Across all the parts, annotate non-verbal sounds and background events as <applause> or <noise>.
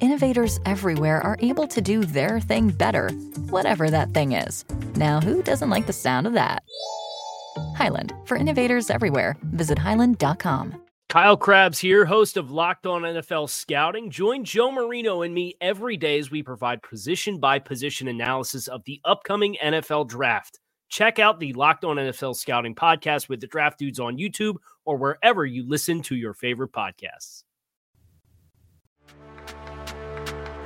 Innovators everywhere are able to do their thing better, whatever that thing is. Now, who doesn't like the sound of that? Hyland, for innovators everywhere, visit hyland.com. Kyle Crabbs here, host of Locked On NFL Scouting. Join Joe Marino and me every day as we provide position by position analysis of the upcoming NFL draft. Check out the Locked On NFL Scouting podcast with the draft dudes on YouTube or wherever you listen to your favorite podcasts.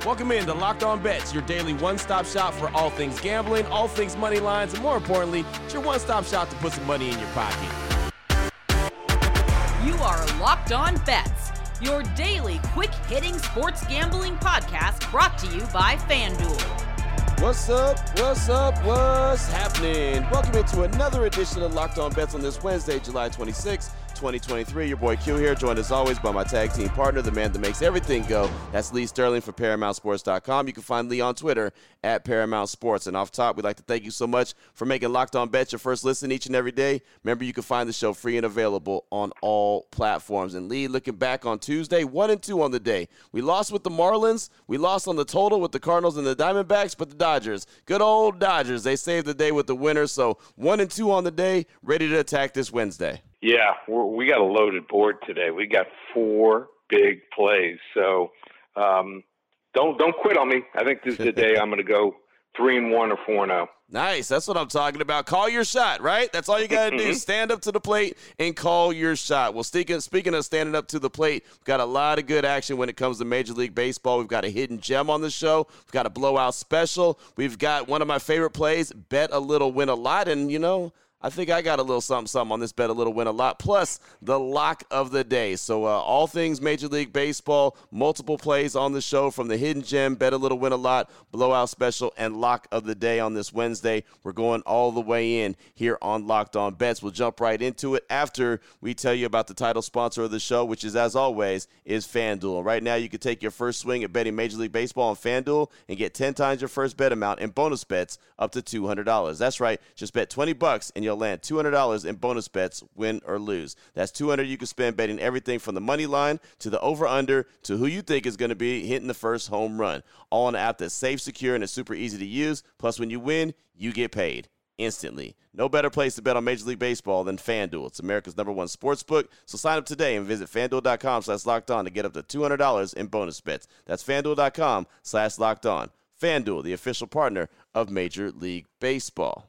Welcome in to Locked On Bets, your daily one stop shop for all things gambling, all things money lines, and more importantly, it's your one stop shop to put some money in your pocket. You are Locked On Bets, your daily quick hitting sports gambling podcast brought to you by FanDuel. What's up? What's up? What's happening? Welcome into another edition of Locked On Bets on this Wednesday, July 26th. 2023. Your boy Q here, joined as always by my tag team partner, the man that makes everything go. That's Lee Sterling for ParamountSports.com. You can find Lee on Twitter at Paramount Sports. And off top, we'd like to thank you so much for making Locked On Bet your first listen each and every day. Remember, you can find the show free and available on all platforms. And Lee, looking back on Tuesday, one and two on the day. We lost with the Marlins. We lost on the total with the Cardinals and the Diamondbacks, but the Dodgers, good old Dodgers, they saved the day with the winner. So one and two on the day, ready to attack this Wednesday. Yeah, we got a loaded board today. We got four big plays, so um, don't don't quit on me. I think this is the day <laughs> I'm going to go three and one or four and zero. Oh. Nice. That's what I'm talking about. Call your shot, right? That's all you got to do. Stand up to the plate and call your shot. Well, speaking, speaking of standing up to the plate, we've got a lot of good action when it comes to Major League Baseball. We've got a hidden gem on the show. We've got a blowout special. We've got one of my favorite plays, bet a little, win a lot. And, you know, I think I got a little something, something on this bet, a little win a lot, plus the lock of the day. So, uh, all things Major League Baseball, multiple plays on the show from the Hidden Gem, bet a little win a lot, blowout special, and lock of the day on this Wednesday. We're going all the way in here on Locked On Bets. We'll jump right into it after we tell you about the title sponsor of the show, which is, as always, is FanDuel. Right now, you can take your first swing at betting Major League Baseball on FanDuel and get 10 times your first bet amount and bonus bets up to $200. That's right, just bet 20 bucks and land $200 in bonus bets, win or lose. That's 200 you can spend betting everything from the money line to the over under to who you think is going to be hitting the first home run. All on an app that's safe, secure, and is super easy to use. Plus, when you win, you get paid instantly. No better place to bet on Major League Baseball than FanDuel. It's America's number one sports book. So sign up today and visit FanDuel.com slash locked on to get up to $200 in bonus bets. That's FanDuel.com slash locked on. FanDuel, the official partner of Major League Baseball.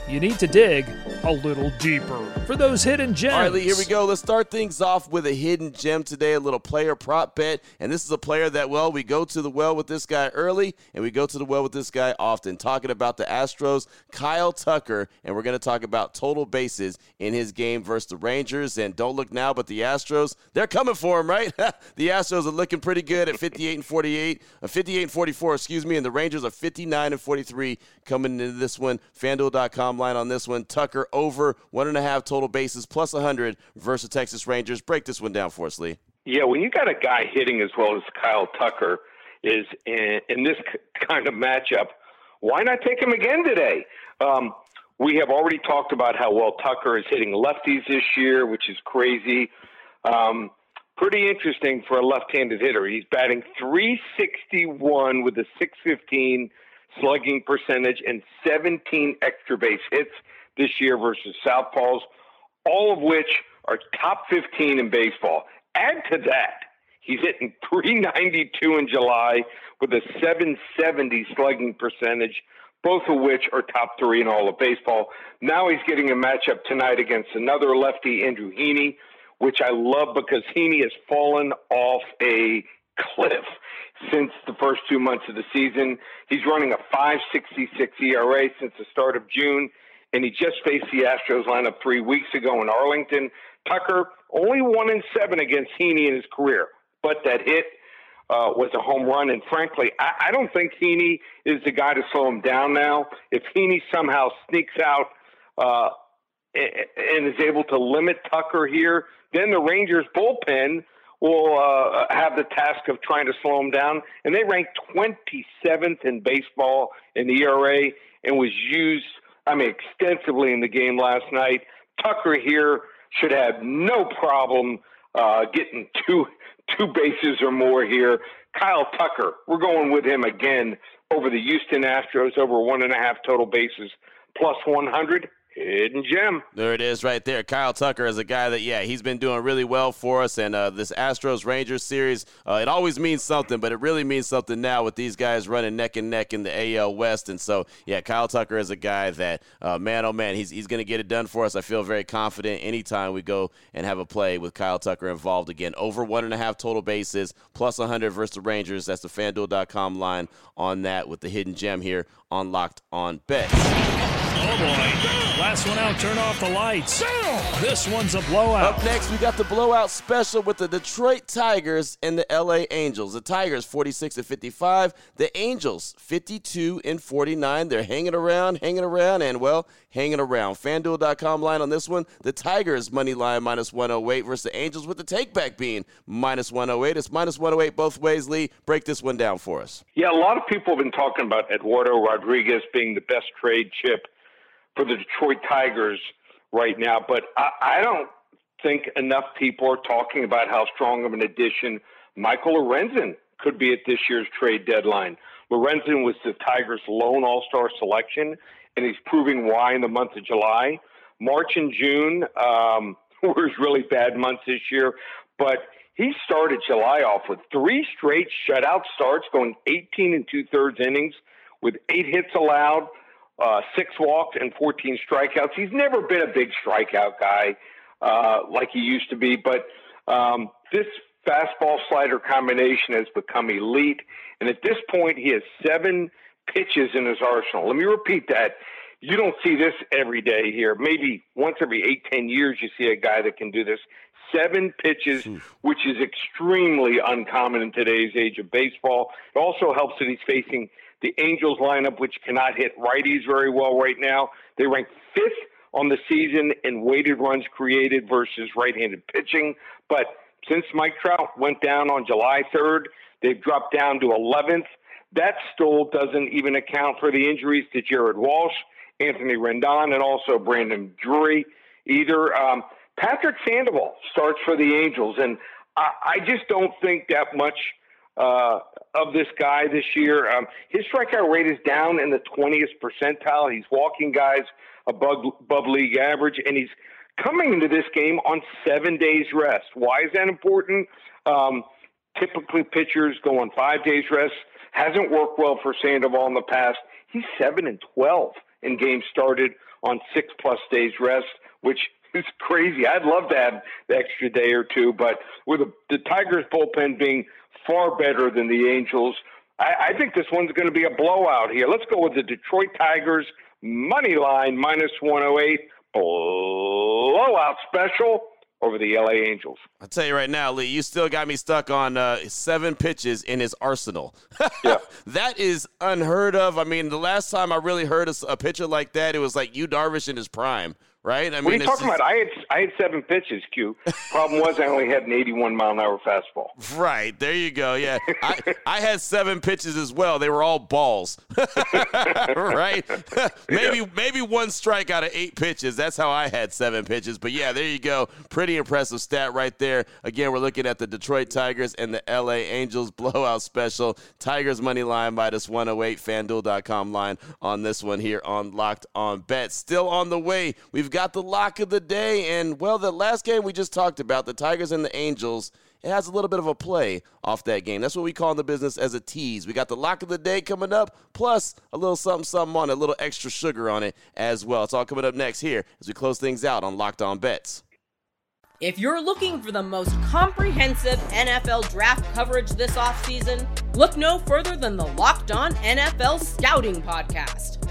you need to dig a little deeper for those hidden gems. All right, Lee, here we go. Let's start things off with a hidden gem today, a little player prop bet. And this is a player that, well, we go to the well with this guy early and we go to the well with this guy often. Talking about the Astros, Kyle Tucker, and we're going to talk about total bases in his game versus the Rangers. And don't look now, but the Astros, they're coming for him, right? <laughs> the Astros are looking pretty good at 58 and 48, uh, 58 and 44, excuse me, and the Rangers are 59 and 43 coming into this one. FanDuel.com line on this one. Tucker over one and a half total bases plus 100 versus Texas Rangers. Break this one down for us, Lee. Yeah, when you got a guy hitting as well as Kyle Tucker is in, in this kind of matchup, why not take him again today? Um, we have already talked about how well Tucker is hitting lefties this year, which is crazy. Um, pretty interesting for a left-handed hitter. He's batting 361 with a 615 slugging percentage and 17 extra base hits this year versus Southpaws, all of which are top 15 in baseball. Add to that, he's hitting 392 in July with a 770 slugging percentage, both of which are top three in all of baseball. Now he's getting a matchup tonight against another lefty, Andrew Heaney, which I love because Heaney has fallen off a cliff since the first two months of the season. He's running a 5.66 ERA since the start of June, and he just faced the Astros lineup three weeks ago in Arlington. Tucker only one in seven against Heaney in his career, but that hit uh, was a home run. And frankly, I, I don't think Heaney is the guy to slow him down now. If Heaney somehow sneaks out uh, and is able to limit Tucker here, then the Rangers bullpen will uh, have the task of trying to slow him down. And they ranked 27th in baseball in the ERA and was used, I mean, extensively in the game last night. Tucker here should have no problem uh, getting <laughs> two two bases or more here. Kyle Tucker, we're going with him again over the Houston Astros over one and a half total bases plus 100 Hidden gem. There it is right there. Kyle Tucker is a guy that, yeah, he's been doing really well for us. And uh, this Astros Rangers series, uh, it always means something, but it really means something now with these guys running neck and neck in the AL West. And so, yeah, Kyle Tucker is a guy that, uh, man, oh man, he's, he's going to get it done for us. I feel very confident anytime we go and have a play with Kyle Tucker involved again. Over one and a half total bases, plus 100 versus the Rangers. That's the fanduel.com line on that with the hidden gem here on Locked on Bets. Oh boy. Last one out, turn off the lights. This one's a blowout. Up next, we got the blowout special with the Detroit Tigers and the LA Angels. The Tigers 46 and 55, the Angels 52 and 49. They're hanging around, hanging around, and well, hanging around. FanDuel.com line on this one. The Tigers money line minus 108 versus the Angels with the takeback being minus 108. It's minus 108 both ways. Lee, break this one down for us. Yeah, a lot of people have been talking about Eduardo Rodriguez being the best trade chip for the Detroit Tigers right now, but I, I don't think enough people are talking about how strong of an addition Michael Lorenzen could be at this year's trade deadline. Lorenzen was the Tigers' lone All Star selection, and he's proving why in the month of July. March and June um, <laughs> were his really bad months this year, but he started July off with three straight shutout starts, going 18 and two thirds innings with eight hits allowed, uh, six walks and 14 strikeouts. He's never been a big strikeout guy uh, like he used to be, but um, this fastball slider combination has become elite. And at this point, he has seven pitches in his arsenal. Let me repeat that. You don't see this every day here. Maybe once every eight, ten years, you see a guy that can do this. Seven pitches, which is extremely uncommon in today's age of baseball. It also helps that he's facing the Angels lineup, which cannot hit righties very well right now. They rank fifth on the season in weighted runs created versus right handed pitching. But since Mike Trout went down on July 3rd, they've dropped down to 11th. That still doesn't even account for the injuries to Jared Walsh, Anthony Rendon, and also Brandon Drury either. Um, Patrick Sandoval starts for the Angels, and I, I just don't think that much uh, of this guy this year. Um, his strikeout rate is down in the 20th percentile. He's walking guys above, above league average, and he's coming into this game on seven days rest. Why is that important? Um, typically, pitchers go on five days rest. Hasn't worked well for Sandoval in the past. He's seven and 12 in games started on six plus days rest, which <laughs> is crazy. I'd love to have the extra day or two, but with the, the Tigers bullpen being far better than the Angels. I, I think this one's going to be a blowout here. Let's go with the Detroit Tigers money line minus 108 blowout special over the LA Angels. I'll tell you right now, Lee, you still got me stuck on uh, seven pitches in his arsenal. <laughs> yeah. That is unheard of. I mean, the last time I really heard a, a pitcher like that, it was like Yu Darvish in his prime, right? I what mean, are you talking about? I had I had seven pitches. Q. Problem was I only had an 81 mile an hour fastball. Right there, you go. Yeah, I, I had seven pitches as well. They were all balls, <laughs> right? <laughs> maybe maybe one strike out of eight pitches. That's how I had seven pitches. But yeah, there you go. Pretty impressive stat right there. Again, we're looking at the Detroit Tigers and the LA Angels <laughs> blowout special. Tigers money line minus 108. FanDuel.com line on this one here on Locked On Bet. Still on the way. We've got the lock of the day, and well, the last game we just talked about, the Tigers and the Angels it has a little bit of a play off that game. That's what we call in the business as a tease. We got the lock of the day coming up, plus a little something, something on it, a little extra sugar on it as well. It's all coming up next here as we close things out on Locked On Bets. If you're looking for the most comprehensive NFL draft coverage this offseason, look no further than the Locked On NFL Scouting Podcast.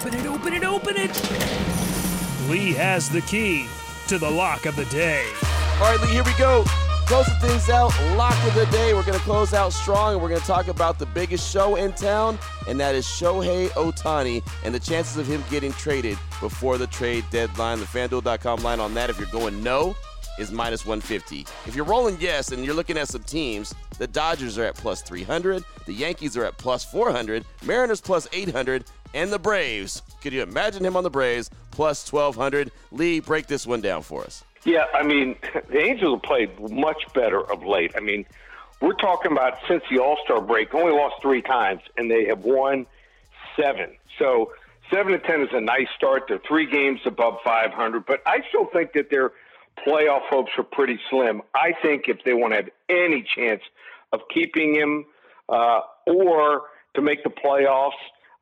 Open it, open it, open it. Lee has the key to the lock of the day. All right, Lee, here we go. Closing things out, lock of the day. We're going to close out strong, and we're going to talk about the biggest show in town, and that is Shohei Ohtani and the chances of him getting traded before the trade deadline. The FanDuel.com line on that, if you're going no, is minus 150. If you're rolling yes and you're looking at some teams, the Dodgers are at plus 300, the Yankees are at plus 400, Mariners plus 800, and the Braves. Could you imagine him on the Braves plus 1200? Lee, break this one down for us. Yeah, I mean, <laughs> the Angels have played much better of late. I mean, we're talking about since the All Star break, only lost three times, and they have won seven. So seven to ten is a nice start. They're three games above 500, but I still think that their playoff hopes are pretty slim. I think if they want to have any chance of keeping him uh, or to make the playoffs,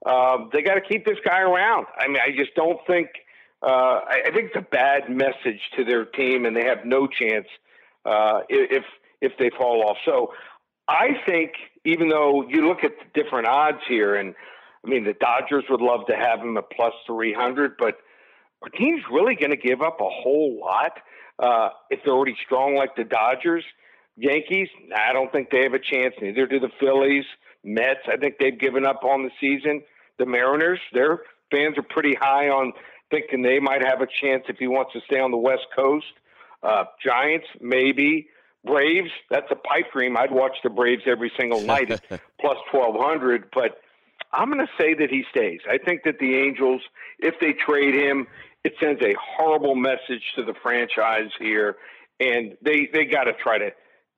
uh, they got to keep this guy around. I mean, I just don't think. Uh, I, I think it's a bad message to their team, and they have no chance uh, if if they fall off. So, I think even though you look at the different odds here, and I mean the Dodgers would love to have him at plus three hundred, but are teams really going to give up a whole lot uh, if they're already strong like the Dodgers? Yankees, I don't think they have a chance. Neither do the Phillies. Mets, I think they've given up on the season. The Mariners, their fans are pretty high on thinking they might have a chance if he wants to stay on the West Coast. Uh, Giants, maybe. Braves, that's a pipe dream. I'd watch the Braves every single night at <laughs> plus 1200, but I'm going to say that he stays. I think that the Angels, if they trade him, it sends a horrible message to the franchise here, and they, they got to try to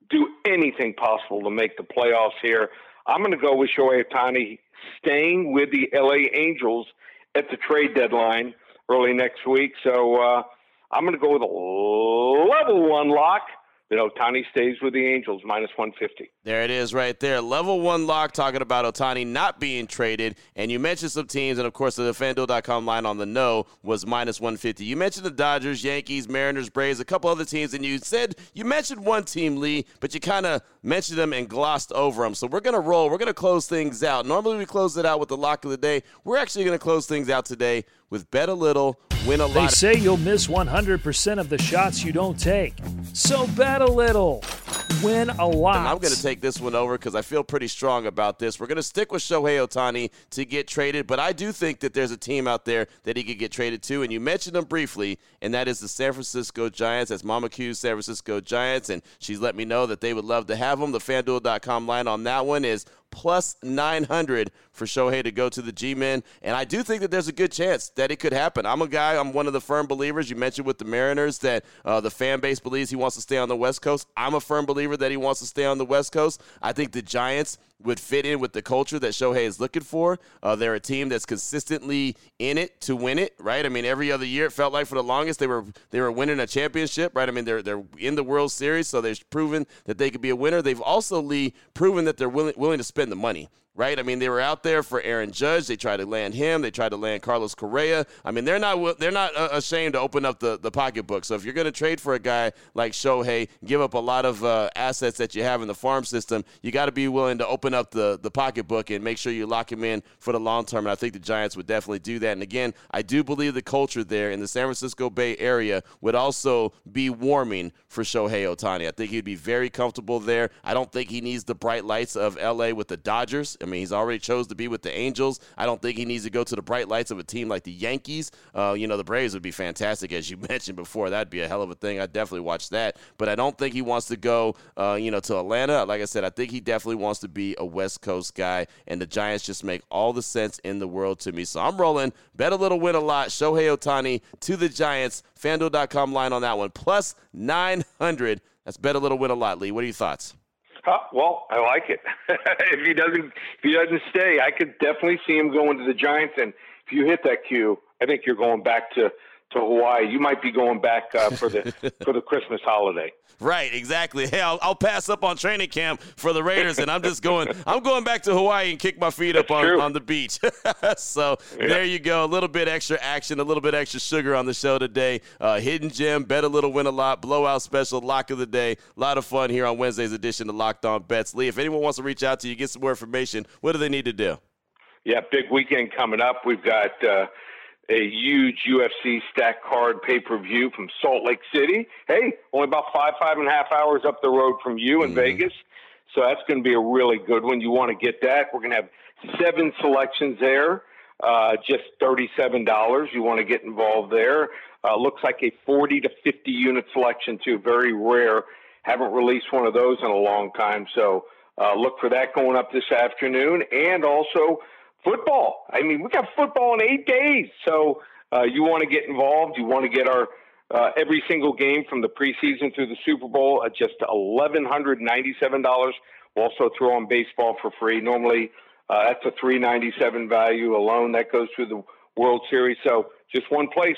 do anything possible to make the playoffs here. I'm going to go with Shohei Ohtani staying with the LA Angels at the trade deadline early next week. So uh, I'm going to go with a level one lock that Ohtani stays with the Angels minus 150. There it is right there. Level one lock talking about Ohtani not being traded. And you mentioned some teams, and of course, the FanDuel.com line on the no was minus 150. You mentioned the Dodgers, Yankees, Mariners, Braves, a couple other teams, and you said you mentioned one team, Lee, but you kind of mentioned them and glossed over them. So we're going to roll. We're going to close things out. Normally, we close it out with the lock of the day. We're actually going to close things out today with bet a little, win a lot. They say you'll miss 100% of the shots you don't take. So bet a little, win a lot. And I'm going to take this one over because I feel pretty strong about this. We're going to stick with Shohei Ohtani to get traded, but I do think that there's a team out there that he could get traded to, and you mentioned them briefly, and that is the San Francisco Giants. That's Mama Q's San Francisco Giants, and she's let me know that they would love to have him. The FanDuel.com line on that one is plus 900 for Shohei to go to the G Men. And I do think that there's a good chance that it could happen. I'm a guy, I'm one of the firm believers. You mentioned with the Mariners that uh, the fan base believes he wants to stay on the West Coast. I'm a firm believer that he wants to stay on the West Coast. I think the Giants would fit in with the culture that Shohei is looking for. Uh, they're a team that's consistently in it to win it, right? I mean, every other year it felt like for the longest they were they were winning a championship, right? I mean, they're they're in the World Series, so they've proven that they could be a winner. They've also Lee proven that they're willing willing to spend the money. Right? I mean, they were out there for Aaron Judge. They tried to land him. They tried to land Carlos Correa. I mean, they're not they're not uh, ashamed to open up the, the pocketbook. So if you're going to trade for a guy like Shohei, give up a lot of uh, assets that you have in the farm system, you got to be willing to open up the, the pocketbook and make sure you lock him in for the long term. And I think the Giants would definitely do that. And again, I do believe the culture there in the San Francisco Bay Area would also be warming for Shohei Ohtani. I think he'd be very comfortable there. I don't think he needs the bright lights of LA with the Dodgers. I mean, he's already chose to be with the Angels. I don't think he needs to go to the bright lights of a team like the Yankees. Uh, you know, the Braves would be fantastic, as you <laughs> mentioned before. That'd be a hell of a thing. I'd definitely watch that. But I don't think he wants to go, uh, you know, to Atlanta. Like I said, I think he definitely wants to be a West Coast guy, and the Giants just make all the sense in the world to me. So I'm rolling. Bet a little, win a lot. Shohei Ohtani to the Giants. FanDuel.com line on that one. Plus 900. That's bet a little, win a lot. Lee, what are your thoughts? Uh, well, I like it. <laughs> if he doesn't, if he doesn't stay, I could definitely see him going to the Giants. And if you hit that cue, I think you're going back to to Hawaii. You might be going back uh, for the <laughs> for the Christmas holiday. Right, exactly. Hey, I'll, I'll, pass up on training camp for the Raiders, and I'm just going. I'm going back to Hawaii and kick my feet up on, on the beach. <laughs> so yeah. there you go. A little bit extra action, a little bit extra sugar on the show today. Uh, hidden gem, bet a little, win a lot. Blowout special, lock of the day. A lot of fun here on Wednesday's edition of Locked On Bets. Lee, if anyone wants to reach out to you, get some more information, what do they need to do? Yeah, big weekend coming up. We've got. Uh, a huge UFC stack card pay per view from Salt Lake City. Hey, only about five, five and a half hours up the road from you in mm-hmm. Vegas. So that's going to be a really good one. You want to get that. We're going to have seven selections there, uh, just $37. You want to get involved there. Uh, looks like a 40 to 50 unit selection, too. Very rare. Haven't released one of those in a long time. So uh, look for that going up this afternoon. And also, football. I mean, we got football in eight days. So uh, you want to get involved. You want to get our uh, every single game from the preseason through the Super Bowl at just eleven hundred ninety-seven dollars. We'll also throw on baseball for free. Normally, uh, that's a three ninety-seven value alone. That goes through the World Series. So just one place,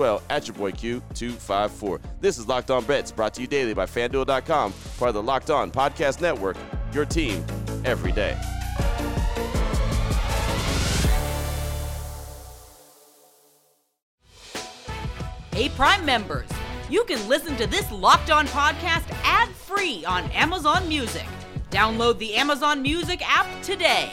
well at your boy Q254. This is Locked On Bets, brought to you daily by FanDuel.com, part of the Locked On Podcast Network, your team every day. Hey, Prime members, you can listen to this Locked On podcast ad free on Amazon Music. Download the Amazon Music app today.